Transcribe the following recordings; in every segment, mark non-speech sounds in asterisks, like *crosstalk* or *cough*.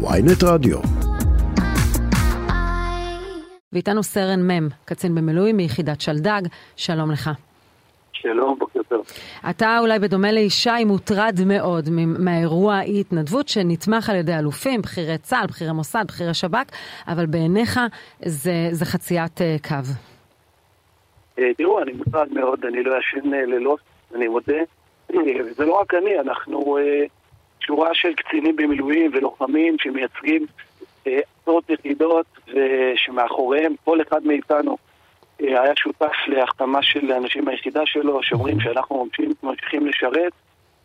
ויינט רדיו. ואיתנו סרן מ', קצין במילואים מיחידת שלדג, שלום לך. שלום, בוקר טוב. אתה אולי בדומה לישי מוטרד מאוד מהאירוע האי-התנדבות שנתמך על ידי אלופים, בכירי צה"ל, בכירי מוסד, בכירי שב"כ, אבל בעיניך זה, זה חציית uh, קו. Uh, תראו, אני מוטרד מאוד, אני לא ישן uh, לילות, אני מודה. *clears throat* זה לא רק אני, אנחנו שורה של קצינים במילואים ולוחמים שמייצגים עשרות יחידות ושמאחוריהם כל אחד מאיתנו היה שותף להחתמה של אנשים מהיחידה שלו שאומרים שאנחנו ממשיכים, ממשיכים לשרת,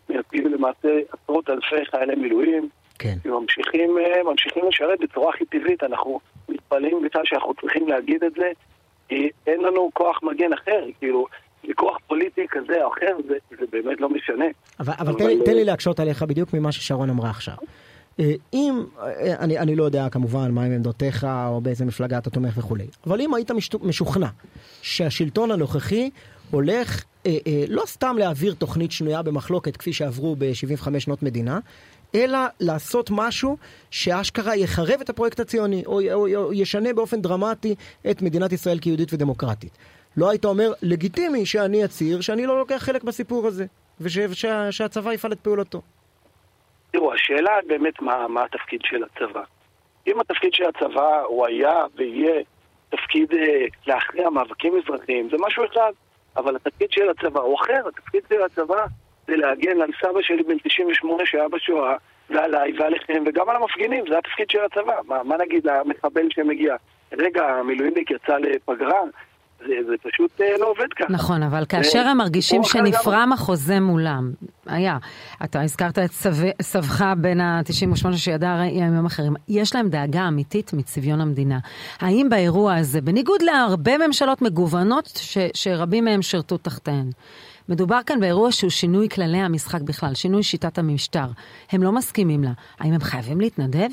מייצגים למעשה עשרות אלפי חיילי מילואים כן. וממשיכים ממשיכים לשרת בצורה הכי טבעית, אנחנו מתפלאים בגלל שאנחנו צריכים להגיד את זה כי אין לנו כוח מגן אחר, כאילו לכוח פוליטי כזה או אחר זה, זה באמת לא משנה. אבל, אבל, אבל תן, תן לי להקשות עליך בדיוק ממה ששרון אמרה עכשיו. אם, אני, אני לא יודע כמובן מה עם עמדותיך או באיזה מפלגה אתה תומך וכולי, אבל אם היית משוכנע שהשלטון הנוכחי הולך אה, אה, לא סתם להעביר תוכנית שנויה במחלוקת כפי שעברו ב-75 שנות מדינה, אלא לעשות משהו שאשכרה יחרב את הפרויקט הציוני, או, או, או ישנה באופן דרמטי את מדינת ישראל כיהודית ודמוקרטית. לא היית אומר, לגיטימי שאני אצהיר שאני לא לוקח חלק בסיפור הזה, ושהצבא ושה, יפעל את פעולתו. תראו, השאלה באמת מה, מה התפקיד של הצבא. אם התפקיד של הצבא הוא היה ויהיה תפקיד אה, להכריע מאבקים אזרחיים, זה משהו אחד, אבל התפקיד של הצבא הוא אחר, התפקיד של הצבא זה להגן על סבא שלי בן 98 שהיה בשואה, ועליי ועליכם, וגם על המפגינים, זה התפקיד של הצבא. מה, מה נגיד למחבל שמגיע? רגע, המילואימניק יצא לפגרה, זה, זה פשוט אה, לא עובד ככה. נכון, אבל כאשר הם מרגישים שנפרם החוזה מולם, היה, אתה הזכרת את סבך בן ה-98 שידע ימים אחרים, יש להם דאגה אמיתית מצביון המדינה. האם באירוע הזה, בניגוד להרבה ממשלות מגוונות ש, שרבים מהם שירתו תחתיהן, מדובר כאן באירוע שהוא שינוי כללי המשחק בכלל, שינוי שיטת המשטר. הם לא מסכימים לה. האם הם חייבים להתנדב?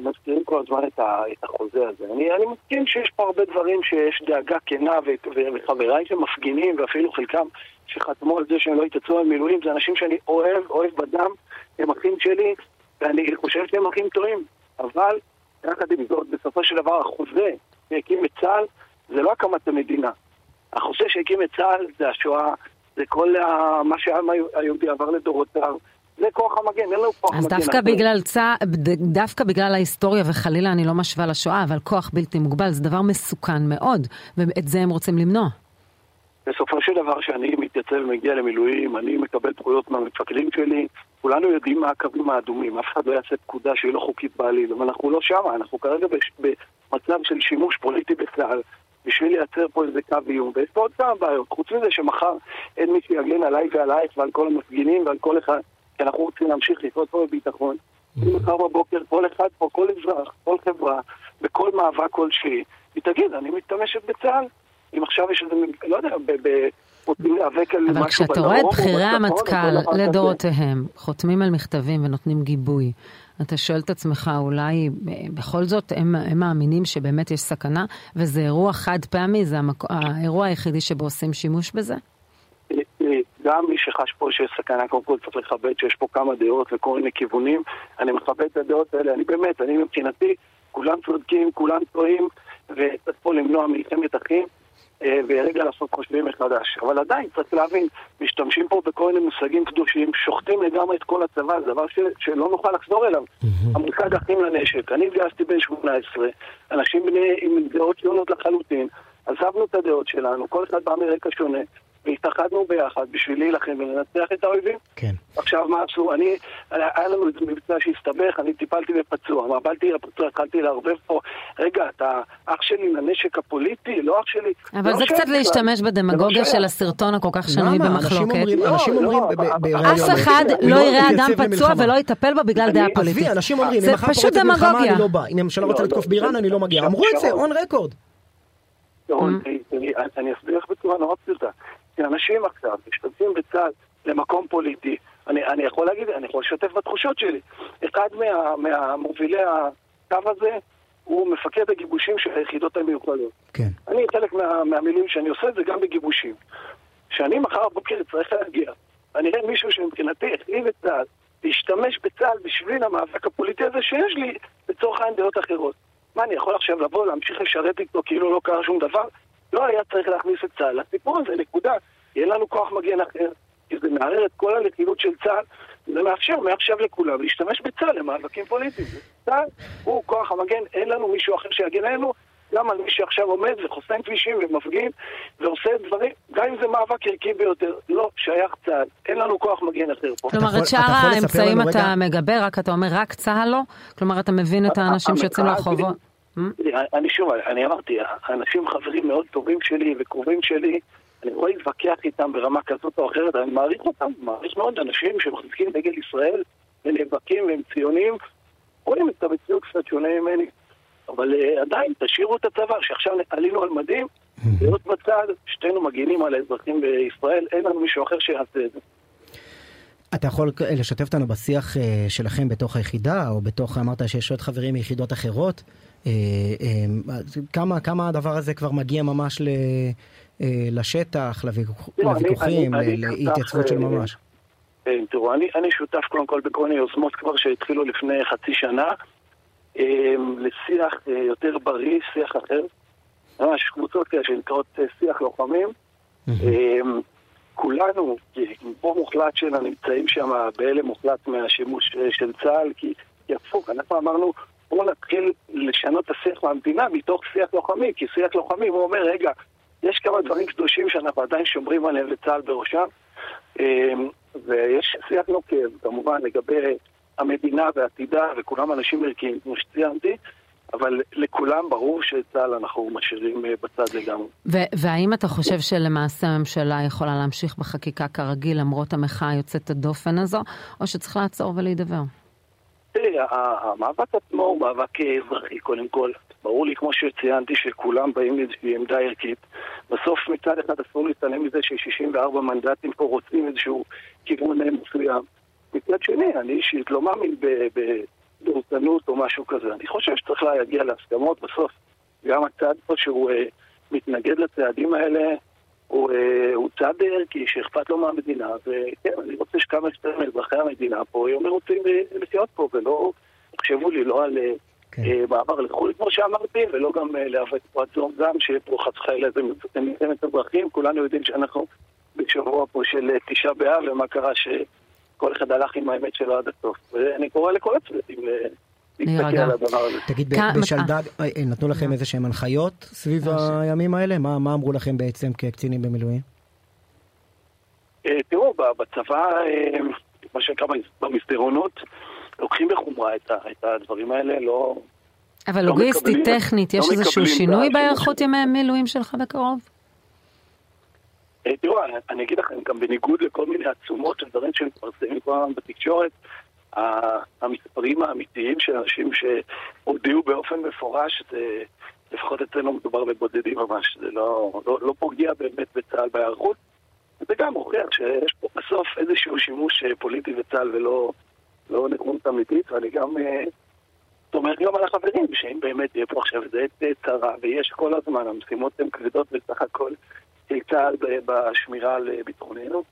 מזכירים כל הזמן את, ה, את החוזה הזה. אני, אני מסכים שיש פה הרבה דברים שיש דאגה כנה, וחבריי שמפגינים, ואפילו חלקם שחתמו על זה שהם לא יתעצרו על מילואים, זה אנשים שאני אוהב, אוהב בדם, הם אחים שלי, ואני חושב שהם אחים טועים. אבל, יחד עם זאת, בסופו של דבר החוזה שהקים את צה"ל, זה לא הקמת המדינה. החוזה שהקים את צה"ל זה השואה, זה כל ה... מה שהעם היהודי עבר לדורותיו. זה כוח המגן, אין לנו כוח מגן. אז דווקא בגלל, צה, דווקא בגלל ההיסטוריה, וחלילה אני לא משווה לשואה, אבל כוח בלתי מוגבל זה דבר מסוכן מאוד, ואת זה הם רוצים למנוע. בסופו של דבר, כשאני מתייצב ומגיע למילואים, אני מקבל זכויות מהמפקדים שלי, כולנו יודעים מה הקווים האדומים, אף אחד לא יעשה פקודה שהיא לא חוקית בעליל, אבל אנחנו לא שמה, אנחנו כרגע בש... במצב של שימוש פוליטי בכלל, בשביל לייצר פה איזה קו איום, ויש פה עוד כמה בעיות, חוץ מזה שמחר אין מי שיגן עליי ועלייך ועל כל המפגינים ועל כל אחד אנחנו רוצים להמשיך לחיות פה בביטחון. אם מחר בבוקר כל אחד פה, כל אזרח, כל חברה, בכל מאבק כלשהי, היא תגיד, אני משתמשת בצה"ל. אם עכשיו יש איזה, לא יודע, רוצים להיאבק על משהו אבל כשאתה רואה את בכירי המטכ"ל לדורותיהם חותמים על מכתבים ונותנים גיבוי, אתה שואל את עצמך, אולי בכל זאת הם, הם מאמינים שבאמת יש סכנה, וזה אירוע חד פעמי, זה המק... האירוע היחידי שבו עושים שימוש בזה? גם מי שחש פה שיש סכנה, קודם כל צריך לכבד שיש פה כמה דעות וכל מיני כיוונים. אני מכבד את הדעות האלה, אני באמת, אני מבחינתי, כולם צודקים, כולם טועים, וצריך פה למנוע מלחמת אחים, ורגע לעשות חושבים מחדש. אבל עדיין, צריך להבין, משתמשים פה בכל מיני מושגים קדושים, שוחטים לגמרי את כל הצבא, זה דבר ש, שלא נוכל לחזור אליו. המושג אחים לנשק. אני התגייסתי בן 18, אנשים בני, עם דעות שונות לחלוטין, עזבנו את הדעות שלנו, כל אחד בא מרקע שונה. והתאחדנו ביחד בשביל להילחם ולנצח את האויבים. כן. עכשיו מה עשו? אני, היה לנו איזה מבצע שהסתבך, אני טיפלתי בפצוע. מבלתי לפצוע, התחלתי לערבב פה, רגע, אתה אח שלי לנשק הפוליטי? לא אח שלי. אבל לא זה קצת להשתמש בדמגוגיה של הסרטון הכל כך שנוי במחלוקת. אנשים אומרים, אף אחד לא יראה אדם פצוע ולא יטפל בו בגלל דעה פוליטית. עזבי, אנשים אומרים, אם מחר פורצת מלחמה אני לא בא. אם הממשלה רוצה לתקוף באיראן אני לא מגיע. אמרו את זה, און רקורד. אני אסביר לך בצורה נורא פשוטה. כי אנשים עכשיו משתתפים בצד למקום פוליטי. אני, אני יכול להגיד, אני יכול לשתף בתחושות שלי. אחד מה, מהמובילי הקו הזה הוא מפקד הגיבושים של היחידות המיוחדות. כן. אני, חלק מה, מהמילים שאני עושה זה גם בגיבושים. כשאני מחר בבוקר אצטרך להגיע, אני אראה מישהו שמבחינתי החליב את צה"ל, להשתמש בצה"ל בשביל המאבק הפוליטי הזה שיש לי לצורך העניין דעות אחרות. מה, אני יכול עכשיו לבוא, להמשיך לשרת איתו כאילו לא קרה שום דבר? לא היה צריך להכניס את צה"ל לסיפור הזה, נקודה. יהיה לנו כוח מגן אחר, כי זה מערער את כל הלכילות של צה"ל, זה מאפשר מעכשיו לכולם להשתמש בצה"ל למאבקים פוליטיים. צה"ל הוא כוח המגן, אין לנו מישהו אחר שיגן עלינו, גם על מי שעכשיו עומד וחוסם כבישים ומפגין ועושה דברים, גם אם זה מאבק ערכי ביותר, לא שייך צה"ל, אין לנו כוח מגן אחר פה. כלומר, את שאר האמצעים אתה מגבה, רק אתה אומר רק צה"ל לא? כלומר, אתה מבין את האנשים שיוצאים לרחובות? אני שוב, אני אמרתי, אנשים חברים מאוד טובים שלי וקרובים שלי, אני יכול להתווכח איתם ברמה כזאת או אחרת, אני מעריך אותם, מעריך מאוד אנשים שמחזיקים דגל ישראל ונאבקים והם ציונים, רואים את המציאות קצת שונה ממני. אבל uh, עדיין, תשאירו את הצבא, שעכשיו עלינו על מדים, להיות בצד, שתינו מגינים על האזרחים בישראל, אין לנו מישהו אחר שיעשה את זה. אתה יכול לשתף אותנו בשיח uh, שלכם בתוך היחידה, או בתוך, אמרת שיש עוד חברים מיחידות אחרות, uh, כמה, כמה הדבר הזה כבר מגיע ממש ל, לשטח, לא, לוויכוחים, להתייצבות של ממש? תראו, אני, אני שותף קודם כל בכל מיני יוזמות כבר שהתחילו לפני חצי שנה. אמ, לשיח אה, יותר בריא, שיח אחר. ממש קבוצות כאלה שנקראות אה, שיח לוחמים. אמ, כולנו, פה מוחלט שלה, נמצאים שם בהלם מוחלט מהשימוש אה, של צה"ל, כי, הפוך, אנחנו אמרנו, בואו נתחיל לשנות את השיח מהמדינה מתוך שיח לוחמי, כי שיח לוחמי, הוא אומר, רגע, יש כמה דברים קדושים שאנחנו עדיין שומרים עליהם וצה"ל בראשם, אמ, ויש שיח נוקב, כמובן, לגבי המדינה ועתידה, וכולם אנשים ערכיים, כמו שציינתי, אבל לכולם ברור שאת צה"ל אנחנו משאירים אה, בצד לגמרי. והאם אתה חושב שלמעשה הממשלה יכולה להמשיך בחקיקה כרגיל למרות המחאה היוצאת הדופן הזו, או שצריך לעצור ולהידבר? תראי, המאבק עצמו הוא מאבק אזרחי קודם כל. ברור לי, כמו שציינתי, שכולם באים לאיזושהי עמדה ערכית. בסוף מצד אחד אסור להתעלם מזה ש-64 מנדטים פה רוצים איזשהו כיוון מסוים. מצד שני, אני אישית לא מאמין בדורסנות או משהו כזה. אני חושב שצריך להגיע להסכמות בסוף. גם הצד פה שהוא אה, מתנגד לצעדים האלה, הוא, אה, הוא צד ערכי שאכפת לו מהמדינה, וכן, אני רוצה שכמה שיותר מאזרחי המדינה פה יהיו מרוצים אה, לחיות פה, ולא יחשבו לי לא על... אה, כן. אה, מעבר לחו"ל, כמו שאמרתי, ולא גם אה, להיאבק פה עד זום גם, שיהיה פה חס וחלילה איזה מלחמת אזרחים. כולנו יודעים שאנחנו בשבוע פה של תשעה באב, ומה קרה ש... כל אחד הלך עם האמת שלו עד הסוף. ואני קורא לכל הצוותים להסתכל על הדבר הזה. תגיד, בשלדג אה, אה, נתנו לכם איזה שהם הנחיות סביב אה, הימים האלה? מה אמרו לכם בעצם כקצינים במילואים? תראו, בצבא, מה שנקרא במסדרונות, לוקחים בחומרה את הדברים האלה, לא... אבל לא לוגיסטית, טכנית, יש לא איזשהו שינוי בהיערכות ימי המילואים שלך בקרוב? אה, תראו, אני אגיד לכם, גם בניגוד לכל מיני עצומות של דברים שמתפרסמים כל הזמן בתקשורת, המספרים האמיתיים של אנשים שהודיעו באופן מפורש, זה, לפחות אצלנו מדובר בבודדים ממש, זה לא, לא, לא פוגע באמת בצה"ל בהיערכות. זה גם מוכיח שיש פה בסוף איזשהו שימוש אה, פוליטי בצה"ל ולא לא נכונות אמיתית, ואני גם אה, סומך גם על החברים, שאם באמת יהיה פה עכשיו איזה צרה, ויש כל הזמן, המשימות הן כבדות בסך הכל. צה"ל בשמירה על ביטחוננו,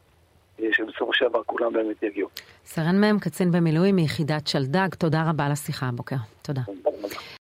אה, שבסופו של דבר כולם באמת יגיעו. סרן מ', קצין במילואים מיחידת שלדג, תודה רבה על השיחה הבוקר. תודה.